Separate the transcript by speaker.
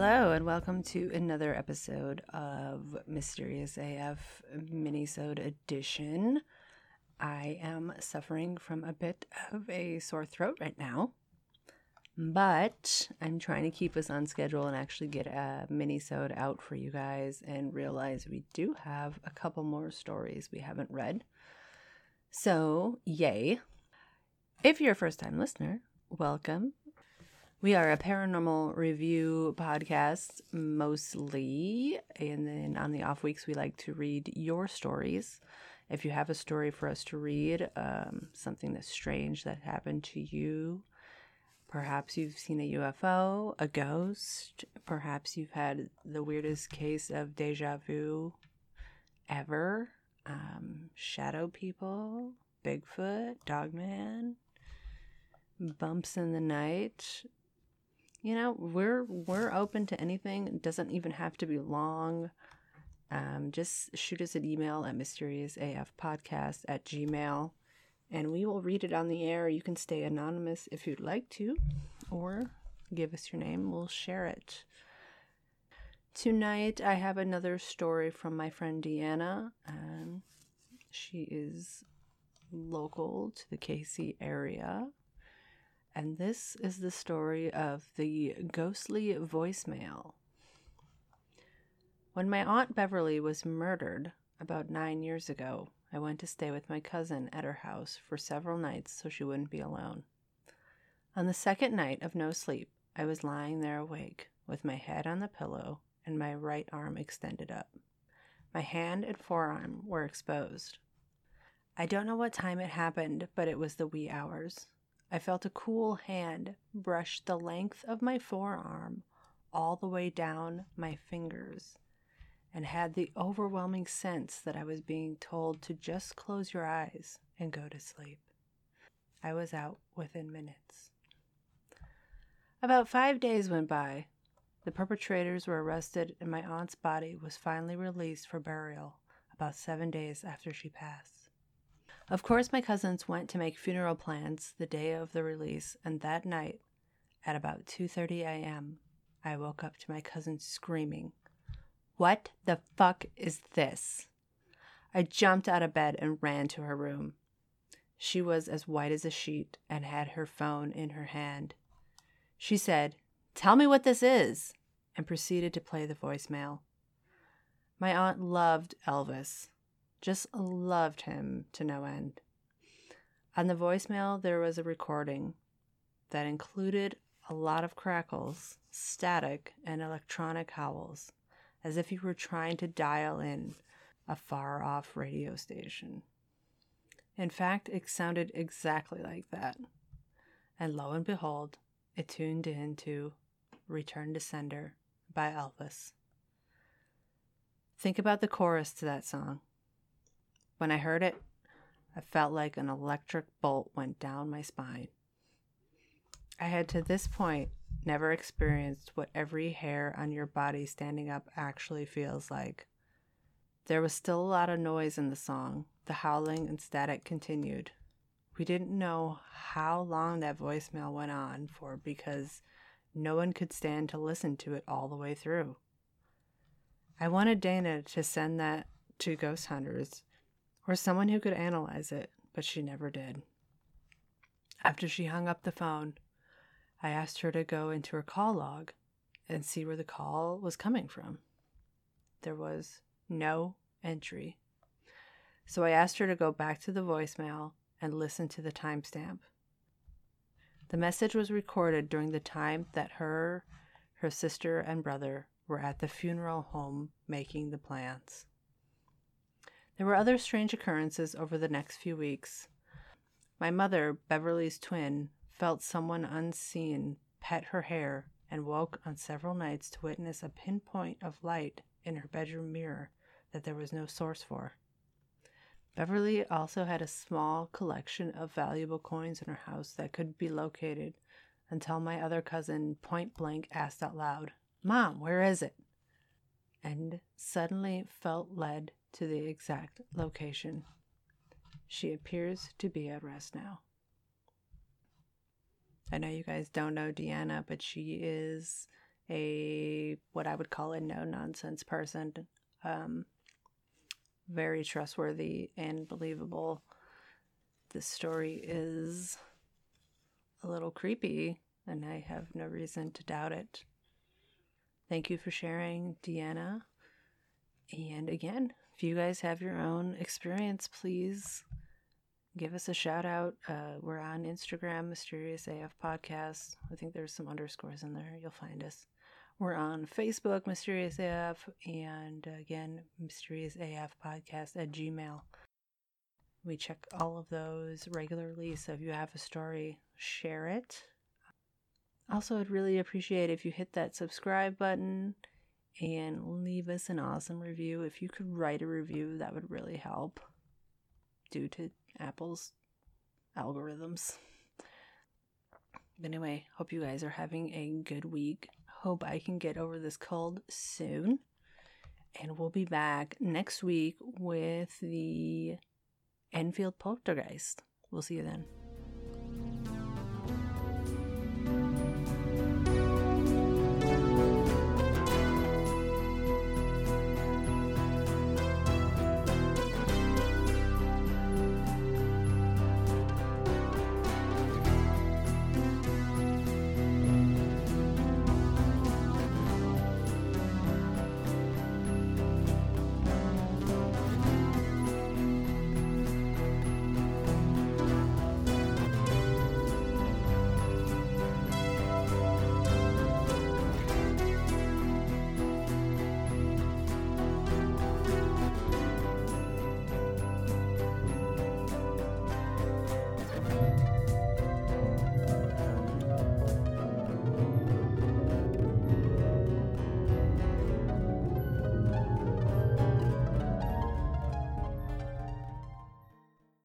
Speaker 1: Hello, and welcome to another episode of Mysterious AF Minisode Edition. I am suffering from a bit of a sore throat right now, but I'm trying to keep us on schedule and actually get a minisode out for you guys and realize we do have a couple more stories we haven't read. So, yay. If you're a first time listener, welcome. We are a paranormal review podcast mostly, and then on the off weeks, we like to read your stories. If you have a story for us to read, um, something that's strange that happened to you, perhaps you've seen a UFO, a ghost, perhaps you've had the weirdest case of deja vu ever, um, shadow people, Bigfoot, Dogman, bumps in the night, you know we're we're open to anything. It doesn't even have to be long. Um, just shoot us an email at mysteriousafpodcast at gmail and we will read it on the air. You can stay anonymous if you'd like to or give us your name. We'll share it. Tonight i have another story from my friend deanna. Um, she is local to the kc area and this is the story of the ghostly voicemail. When my Aunt Beverly was murdered about nine years ago, I went to stay with my cousin at her house for several nights so she wouldn't be alone. On the second night of no sleep, I was lying there awake, with my head on the pillow and my right arm extended up. My hand and forearm were exposed. I don't know what time it happened, but it was the wee hours. I felt a cool hand brush the length of my forearm all the way down my fingers and had the overwhelming sense that I was being told to just close your eyes and go to sleep. I was out within minutes. About five days went by. The perpetrators were arrested, and my aunt's body was finally released for burial about seven days after she passed. Of course, my cousins went to make funeral plans the day of the release, and that night, at about 2:30 a.m., I woke up to my cousin screaming, "What the fuck is this?" I jumped out of bed and ran to her room. She was as white as a sheet and had her phone in her hand. She said, Tell me what this is, and proceeded to play the voicemail. My aunt loved Elvis. Just loved him to no end. On the voicemail, there was a recording that included a lot of crackles, static, and electronic howls, as if you were trying to dial in a far off radio station. In fact, it sounded exactly like that. And lo and behold, it tuned into Return to Sender by Elvis. Think about the chorus to that song. When I heard it, I felt like an electric bolt went down my spine. I had to this point never experienced what every hair on your body standing up actually feels like. There was still a lot of noise in the song. The howling and static continued. We didn't know how long that voicemail went on for because no one could stand to listen to it all the way through. I wanted Dana to send that to Ghost Hunters or someone who could analyze it, but she never did. After she hung up the phone, I asked her to go into her call log and see where the call was coming from. There was no entry. So I asked her to go back to the voicemail and listen to the timestamp. The message was recorded during the time that her, her sister, and brother were at the funeral home making the plans. There were other strange occurrences over the next few weeks. My mother, Beverly's twin, felt someone unseen pet her hair and woke on several nights to witness a pinpoint of light in her bedroom mirror that there was no source for. Beverly also had a small collection of valuable coins in her house that could be located until my other cousin point blank asked out loud, Mom, where is it? And suddenly felt led to the exact location. She appears to be at rest now. I know you guys don't know Deanna, but she is a what I would call a no nonsense person. Um, very trustworthy and believable. This story is a little creepy, and I have no reason to doubt it. Thank you for sharing, Deanna. And again, if you guys have your own experience, please give us a shout out. Uh, we're on Instagram, Mysterious AF Podcast. I think there's some underscores in there. You'll find us. We're on Facebook, Mysterious AF, and again, Mysterious AF Podcast at Gmail. We check all of those regularly, so if you have a story, share it. Also, I'd really appreciate if you hit that subscribe button and leave us an awesome review. If you could write a review, that would really help due to Apple's algorithms. But anyway, hope you guys are having a good week. Hope I can get over this cold soon. And we'll be back next week with the Enfield Poltergeist. We'll see you then.